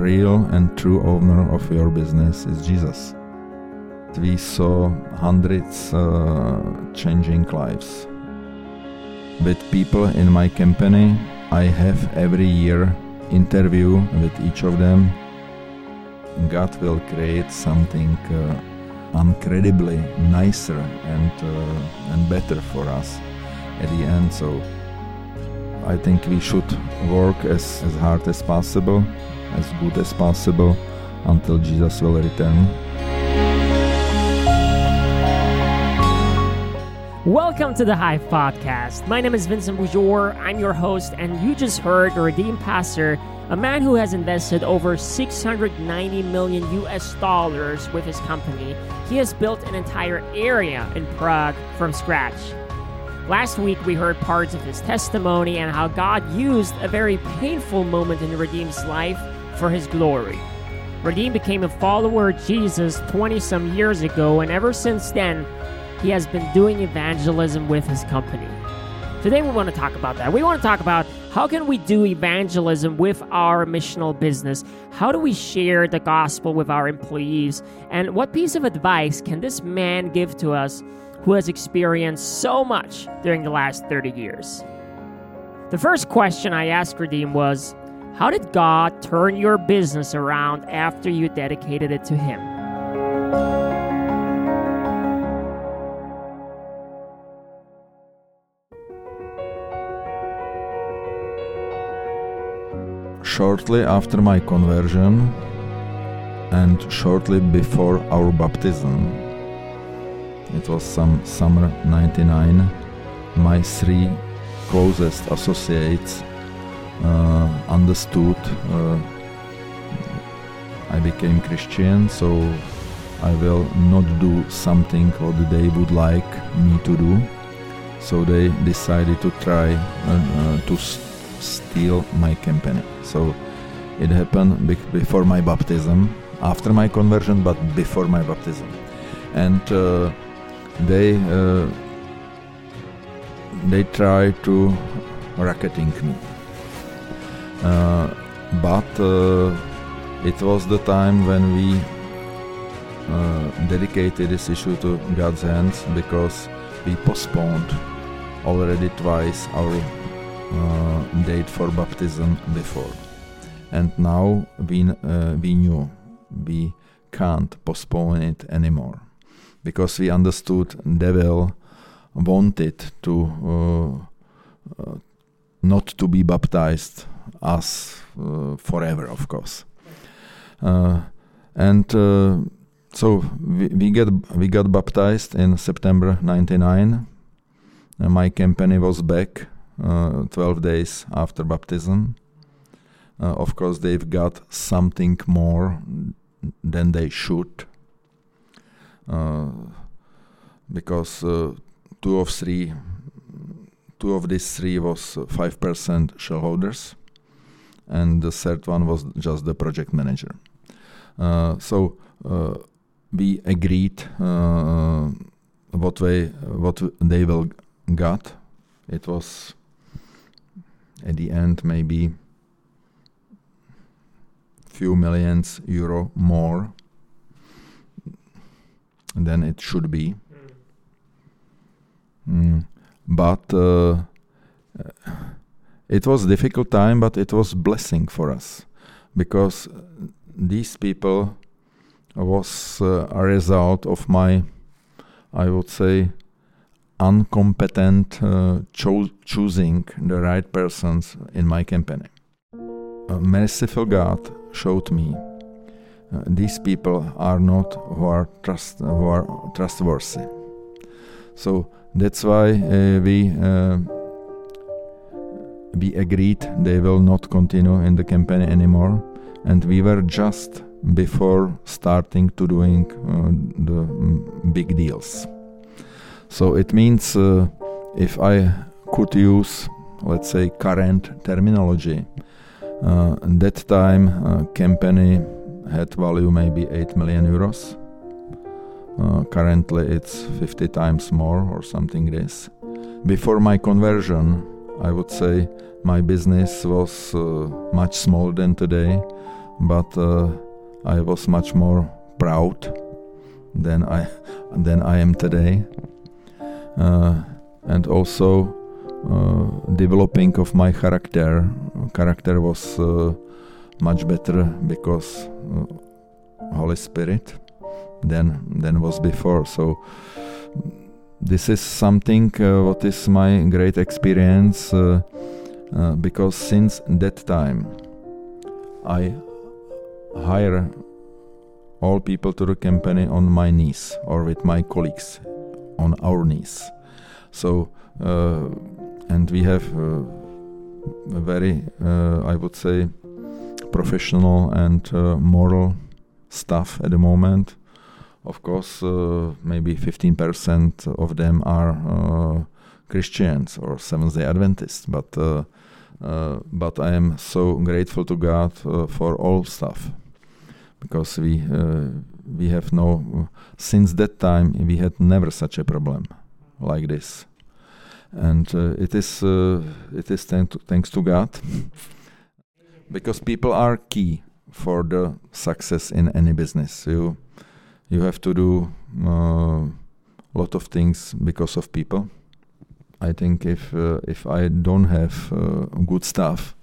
real and true owner of your business is Jesus. We saw hundreds uh, changing lives. With people in my company, I have every year interview with each of them. God will create something uh, incredibly nicer and uh, and better for us at the end. So I think we should work as, as hard as possible, as good as possible, until Jesus will return. Welcome to the Hyve Podcast. My name is Vincent Boujor. I'm your host, and you just heard a Radim Passer, a man who has invested over 690 million US dollars with his company. He has built an entire area in Prague from scratch. Last week, we heard parts of his testimony and how God used a very painful moment in Radim's life for his glory. Radim became a follower of Jesus 20 some years ago, and ever since then, he has been doing evangelism with his company. Today, we want to talk about that. We want to talk about how can we do evangelism with our missional business? How do we share the gospel with our employees? And what piece of advice can this man give to us who has experienced so much during the last 30 years. The first question I asked Radim was How did God turn your business around after you dedicated it to Him? Shortly after my conversion and shortly before our baptism, it was some summer 99 my three closest associates understood uh, I became Christian so I will not do something what they would like me to do. So they decided to try uh, uh to steal my company so it happened before my baptism after my conversion but before my baptism. And uh, they uh, they try to racketing me. Uh, but uh, it was the time when we uh, dedicated this issue to God's hands because we postponed already twice our uh, date for baptism before, and now we uh, we knew we can't postpone it anymore because we understood devil wanted to uh, not to be baptized us uh, forever, of course. Uh, and uh, so we, we get we got baptized in September '99. my company was back 12 days after baptism. of course, they've got something more than they should uh, because uh, two of three, two of these three was five percent shareholders, and the third one was just the project manager. Uh, so we agreed what they what they will got. It was at the end maybe few millions euro more than it should be. Mm. But uh, it was a difficult time, but it was blessing for us because these people was uh, a result of my, I would say, uncompetent uh, cho- choosing the right persons in my company. A merciful God showed me uh, these people are not who are trust who are trustworthy. So that's why uh, we uh, we agreed they will not continue in the campaign anymore, and we were just before starting to doing uh, the mm, big deals. So it means uh, if I could use, let's say, current terminology, uh, that time company had value maybe 8 million euros. Uh, currently it's 50 times more or something this. Before my conversion, I would say my business was uh, much smaller than today, but uh, I was much more proud than I than I am today, uh, and also uh, developing of my character. Character was much better because Holy Spirit than than was before. So this is something uh, what is my great experience uh, uh, because since that time I hire all people to the company on my knees or with my colleagues on our knees. So uh, and we have uh, a very uh, I would say professional and moral staff at the moment of course, uh, maybe 15% of them are uh, Christians or Seventh Day Adventists, but uh, but I am so grateful to God for all stuff. Because we we have no since that time we had never such a problem like this. And uh, it is uh, it is thanks to God. Because people are key for the success in any business. You you have to do a uh, lot of things because of people. I think if uh, if I don't have uh, good stuff,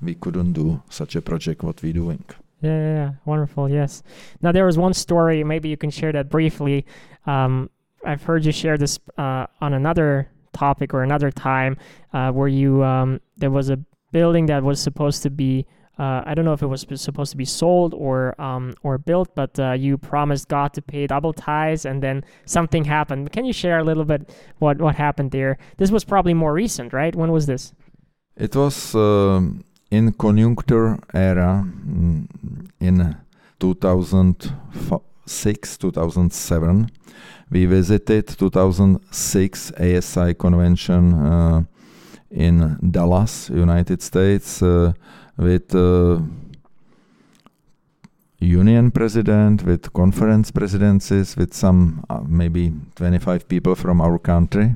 we couldn't do such a project what we're doing. Yeah, yeah, yeah, wonderful. Yes. Now there was one story. Maybe you can share that briefly. Um, I've heard you share this uh, on another topic or another time, uh, where you um, there was a building that was supposed to be uh, I don't know if it was supposed to be sold or um, or built, but uh, you promised God to pay double tithes, and then something happened. Can you share a little bit what what happened there? This was probably more recent, right? When was this? It was uh, in conjuncture era mm, in 2006, 2007. We visited 2006 ASI convention uh, in Dallas, United States uh, with uh, union president, with conference presidencies, with some uh, maybe 25 people from our country.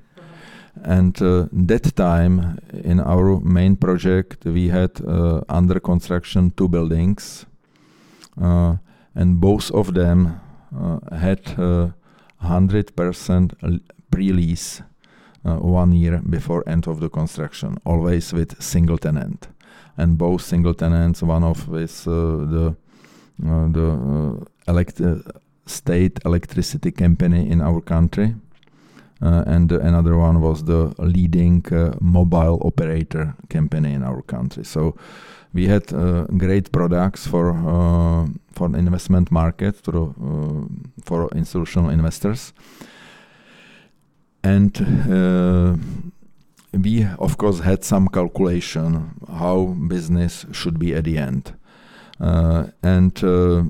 And uh, that time, in our main project, we had uh, under construction two buildings, uh, and both of them uh, had 100% pre-lease one year before end of the construction, always with single tenant and both single tenants. One of is uh, the uh, the uh, elect state electricity company in our country. Uh, and another one was the leading uh, mobile operator company in our country. So we had great products for for investment market to, for institutional investors, and we of course had some calculation how business should be at the end uh, and uh,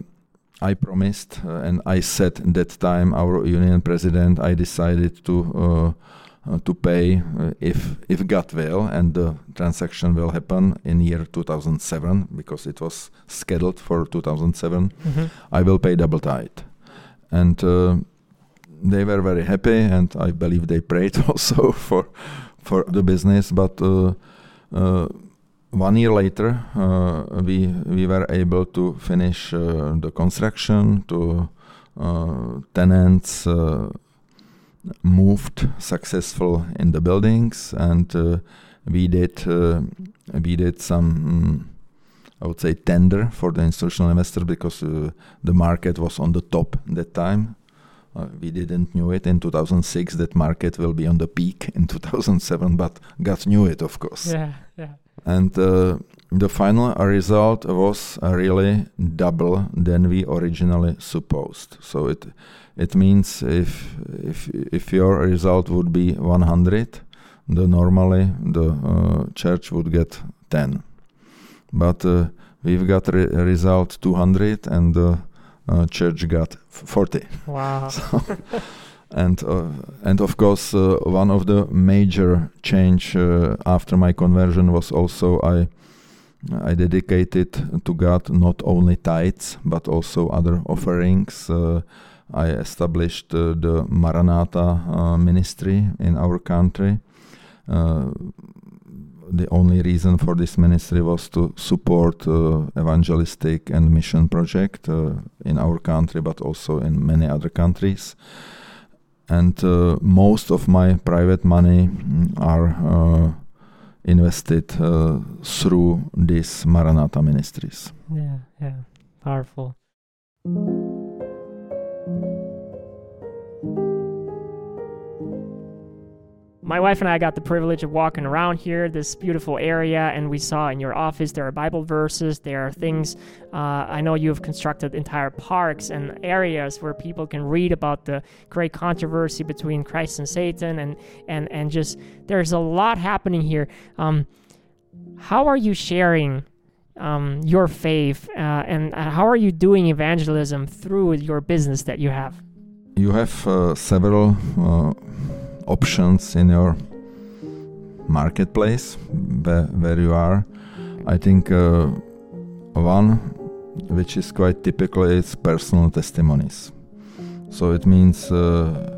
I promised uh, and I said that time our union president I decided to uh, uh, to pay if if got will and the transaction will happen in year 2007 because it was scheduled for 2007 mm-hmm. I will pay double tide and they were very happy and I believe they prayed also for for the business. But uh, uh, one year later, uh, we we were able to finish the construction. To tenants moved successful in the buildings, and we did we did some. Mm, I would say tender for the institutional investor because uh, the market was on the top that time. Uh, we didn't knew it in 2006 that market will be on the peak in 2007, but God knew it, of course. Yeah, yeah. And uh, the final result was uh, really double than we originally supposed. So it it means if if if your result would be 100, the normally the uh, church would get 10, but uh, we've got re- result 200 and the uh, church got 40. Wow. So, and uh, and of course uh, one of the major change uh, after my conversion was also I I dedicated to God not only tithes but also other offerings. Uh, I established uh, the Maranatha ministry in our country the only reason for this ministry was to support uh, evangelistic and mission project uh, in our country, but also in many other countries. And uh, most of my private money mm, are uh, invested uh, through these Maranatha ministries. Yeah, yeah, powerful. My wife and I got the privilege of walking around here, this beautiful area, and we saw in your office there are Bible verses, there are things. Uh, I know you have constructed entire parks and areas where people can read about the great controversy between Christ and Satan, and and and just there's a lot happening here. Um, how are you sharing um, your faith, uh, and uh, how are you doing evangelism through your business that you have? You have uh, several uh, options in your marketplace where, you are. I think uh, one which is quite typical is personal testimonies. So it means uh,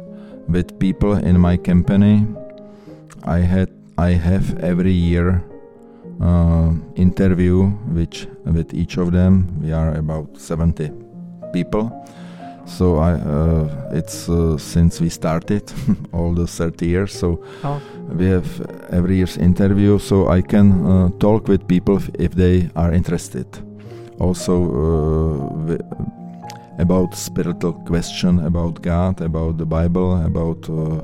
with people in my company, I had I have every year uh, interview which with each of them. We are about 70 people so I, uh, it's uh, since we started all the 30 years. So oh. we have every year's interview, so I can uh, talk with people if they are interested. Also uh, about spiritual question about God, about the Bible, about uh,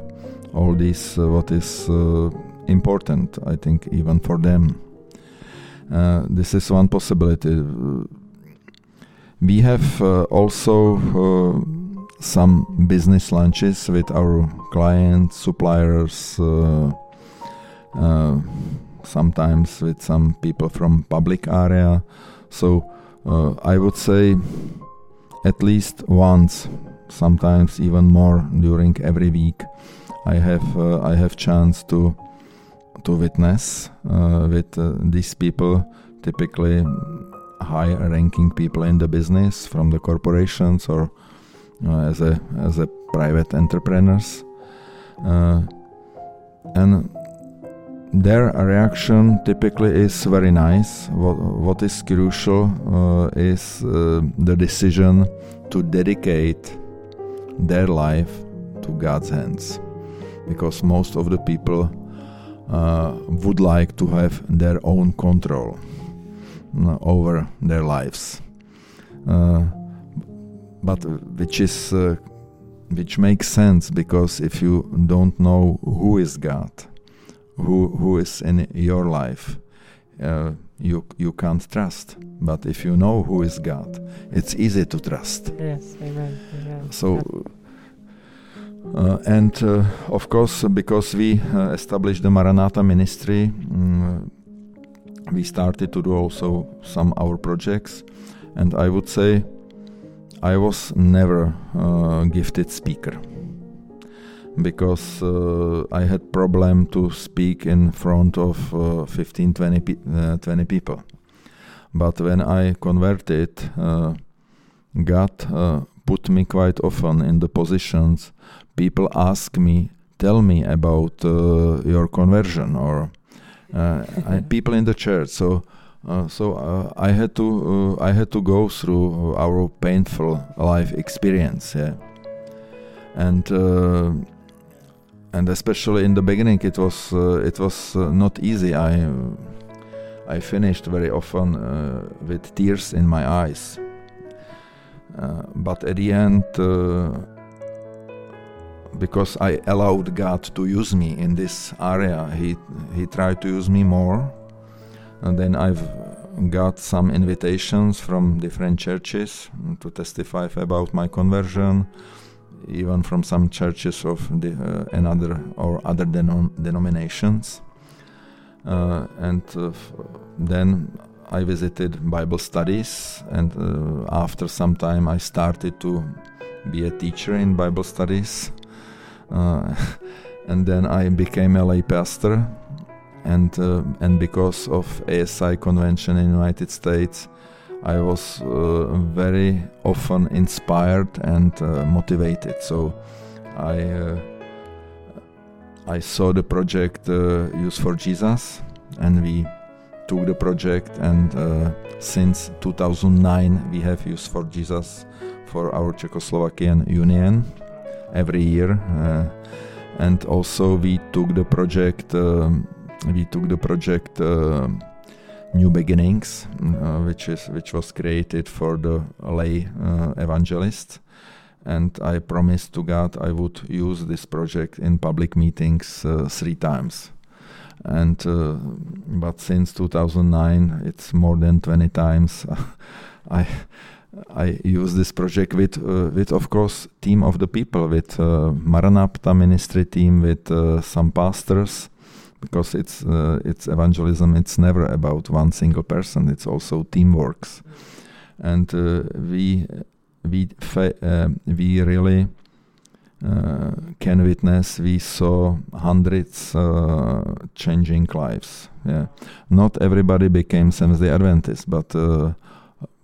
all this uh, what is important. I think even for them. this is one possibility we have uh, also uh, some business lunches with our clients, suppliers, uh, uh sometimes with some people from public area. So uh, I would say at least once, sometimes even more during every week, I have uh, I have chance to to witness with these people typically high ranking people in the business from the corporations or uh, as a as a private entrepreneurs. Uh, and their reaction typically is very nice. What what is crucial uh, is uh, the decision to dedicate their life to God's hands. Because most of the people uh, would like to have their own control over their lives. Uh, but which is uh, which makes sense because if you don't know who is God, who who is in your life, uh, you you can't trust. But if you know who is God, it's easy to trust. Yes, amen. amen. So. Uh, and uh, of course, because we uh, established the Maranatha ministry, um, we started to do also some our projects. And i would say i was never a gifted speaker. Because uh, i had problem to speak in front of uh, 15 20, pe uh, 20 people. But when i converted uh, god uh, put me quite often in the positions people ask me tell me about uh, your conversion or uh, people in the church. So. Uh, so uh, I had to uh, I had to go through our painful life experience, yeah, and uh, and especially in the beginning it was uh, it was not easy. I I finished very often with tears in my eyes, but at the end because I allowed God to use me in this area. He he tried to use me more, and then I've got some invitations from different churches to testify about my conversion, even from some churches of the, uh, another or other denom- denominations. Uh, and uh, then I visited Bible studies, and uh, after some time I started to be a teacher in Bible studies uh, and then I became a lay pastor, and uh, and because of ASI convention in United States, I was uh, very often inspired and motivated. So I I saw the project uh, Youth for Jesus, and we took the project. And uh, since 2009, we have Youth for Jesus for our Czechoslovakian Union every year. Uh, and also we took the project. Um, we took the project. Uh, New Beginnings, uh, which is which was created for the lay uh, evangelists, and I promised to God I would use this project in public meetings uh, three times, and uh, but since 2009 it's more than 20 times. I I use this project with uh, with of course team of the people with uh, Maranatha ministry team with some pastors because it's uh, it's evangelism. It's never about one single person. It's also teamworks, and uh, we we uh, we really uh, can witness. We saw hundreds uh, changing lives. Yeah, not everybody became Seventh Day Adventist, but uh,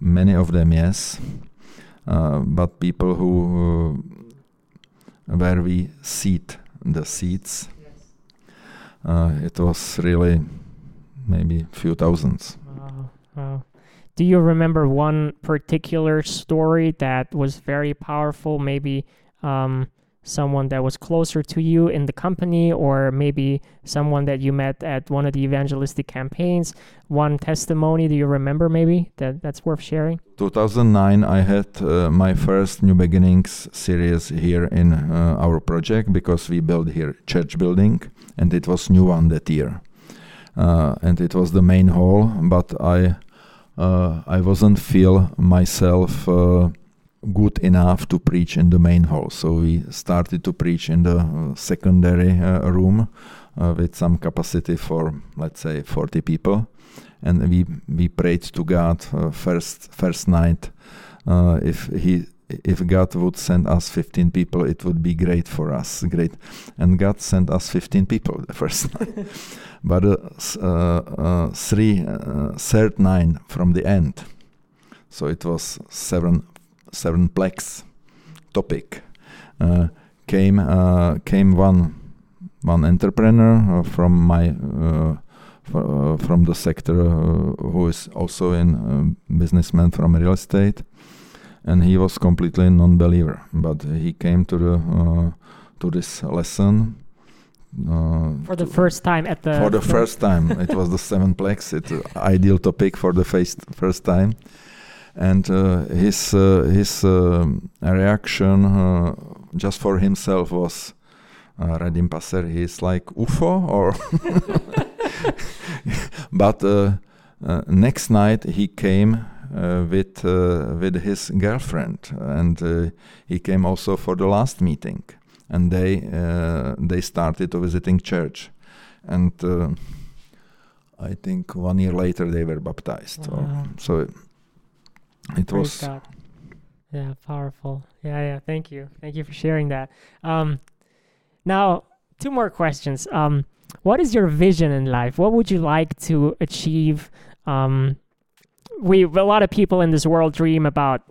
many of them yes. but people who where we seat the seats uh, it was really maybe few thousands. Wow. wow. Do you remember one particular story that was very powerful? Maybe um, someone that was closer to you in the company, or maybe someone that you met at one of the evangelistic campaigns. One testimony, do you remember maybe that that's worth sharing? 2009, I had uh, my first New Beginnings series here in uh, our project because we built here church building, and it was new one that year, uh, and it was the main hall. But I uh, I wasn't feel myself uh, good enough to preach in the main hall. So we started to preach in the uh, secondary uh, room uh, with some capacity for, let's say, 40 people. And we, we prayed to God first, first night if He if God would send us 15 people, it would be great for us. Great. And God sent us 15 people the first night. but uh, uh, uh, three, third nine from the end. So it was seven seven plex topic. Uh, came uh, came one one entrepreneur uh, from my from the sector who is also in businessman from real estate. And he was completely non-believer but he came to the to this lesson uh, for the first time at the for the first time. It was the seven plex. It's ideal topic for the first first time and uh, his uh, his um, reaction uh, just for himself was uh, Radim Passer he's like UFO or but uh, uh, next night he came with with his girlfriend and he came also for the last meeting and they they started visiting church and I think one year later they were baptized. Wow. so it Praise was God. yeah powerful. Yeah yeah thank you. Thank you for sharing that. Um now two more questions. Um what is your vision in life? What would you like to achieve? Um we a lot of people in this world dream about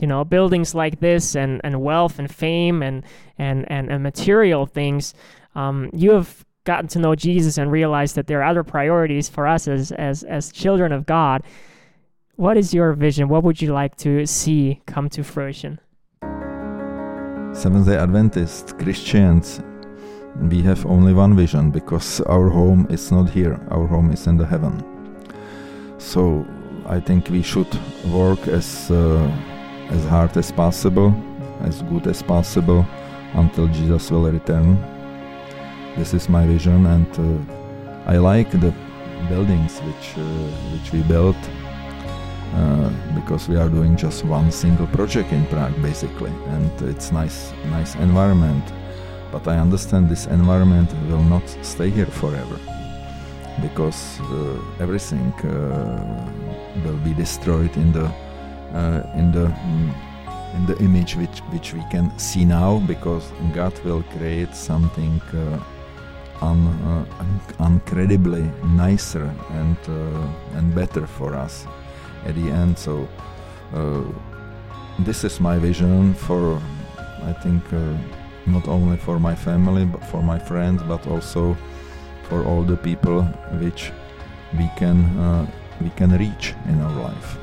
you know buildings like this and and wealth and fame and and and, and material things. Um you have gotten to know jesus and realized that there are other priorities for us as as as children of god what is your vision? What would you like to see come to fruition? Seventh day Adventists, Christians, we have only one vision because our home is not here, our home is in the heaven. So I think we should work as, uh, as hard as possible, as good as possible until Jesus will return. This is my vision, and uh, I like the buildings which, uh, which we built uh, because we are doing just one single project in Prague basically, and it's nice, nice environment. But I understand this environment will not stay here forever because uh, everything uh, will be destroyed in the uh, in the mm, in the image which which we can see now because God will create something uh, un, uh, incredibly nicer and uh, and better for us at the end. So uh, this is my vision for, I think, uh, not only for my family but for my friends, but also for all the people which we can uh, we can reach in our life.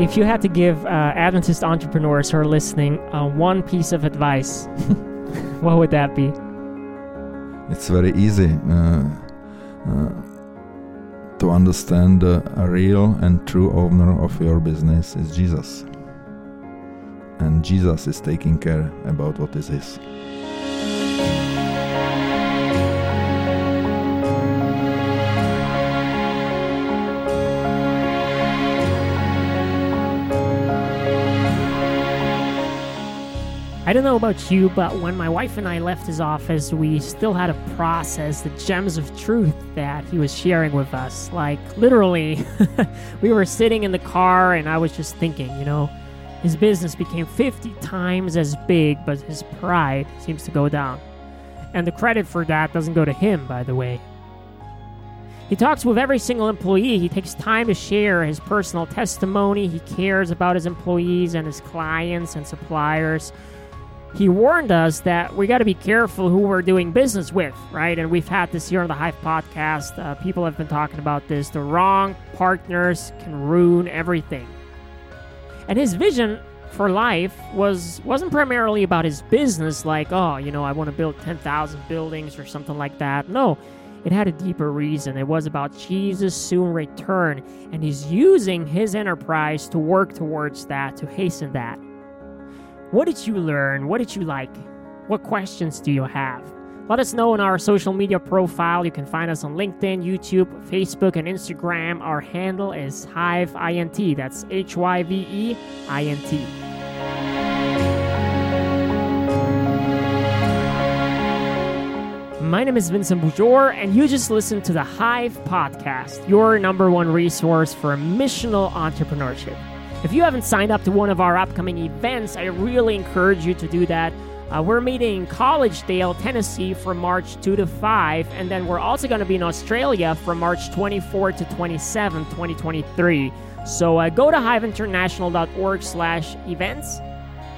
If you had to give uh, Adventist entrepreneurs who are listening uh, one piece of advice, what would that be? It's very easy uh, uh to understand a real and true owner of your business is Jesus. And Jesus is taking care about what is his. I don't know about you, but when my wife and I left his office, we still had to process the gems of truth that he was sharing with us. Like, literally, we were sitting in the car, and I was just thinking, you know, his business became 50 times as big, but his pride seems to go down. And the credit for that doesn't go to him, by the way. He talks with every single employee. He takes time to share his personal testimony. He cares about his employees and his clients and suppliers he warned us that we got to be careful who we're doing business with, right? And we've had this here on the Hyve podcast. Uh, people have been talking about this. The wrong partners can ruin everything. And his vision for life was wasn't primarily about his business, like oh, you know, I want to build ten thousand buildings or something like that. No, it had a deeper reason. It was about Jesus' soon return, and he's using his enterprise to work towards that, to hasten that. What did you learn? What did you like? What questions do you have? Let us know in our social media profile. You can find us on LinkedIn, YouTube, Facebook, and Instagram. Our handle is Hyve INT. That's H Y V E I N T. My name is Vincent Boujor, and you just listened to the Hyve Podcast, your number one resource for missional entrepreneurship. If you haven't signed up to one of our upcoming events, I really encourage you to do that. Uh, we're meeting in Collegedale, Tennessee from March 2 to 5, and then we're also going to be in Australia from March 24 to 27, 2023. So uh, go to hyveinternational.org slash events,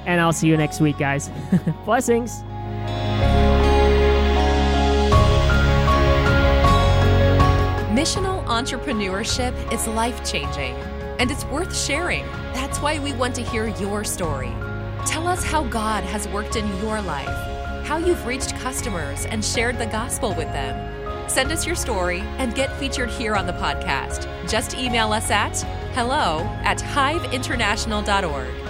and I'll see you next week, guys. Blessings. Missional entrepreneurship is life changing and it's worth sharing. That's why we want to hear your story. Tell us how God has worked in your life, how you've reached customers and shared the gospel with them. Send us your story and get featured here on the podcast. Just email us at hello at hyveinternational.org.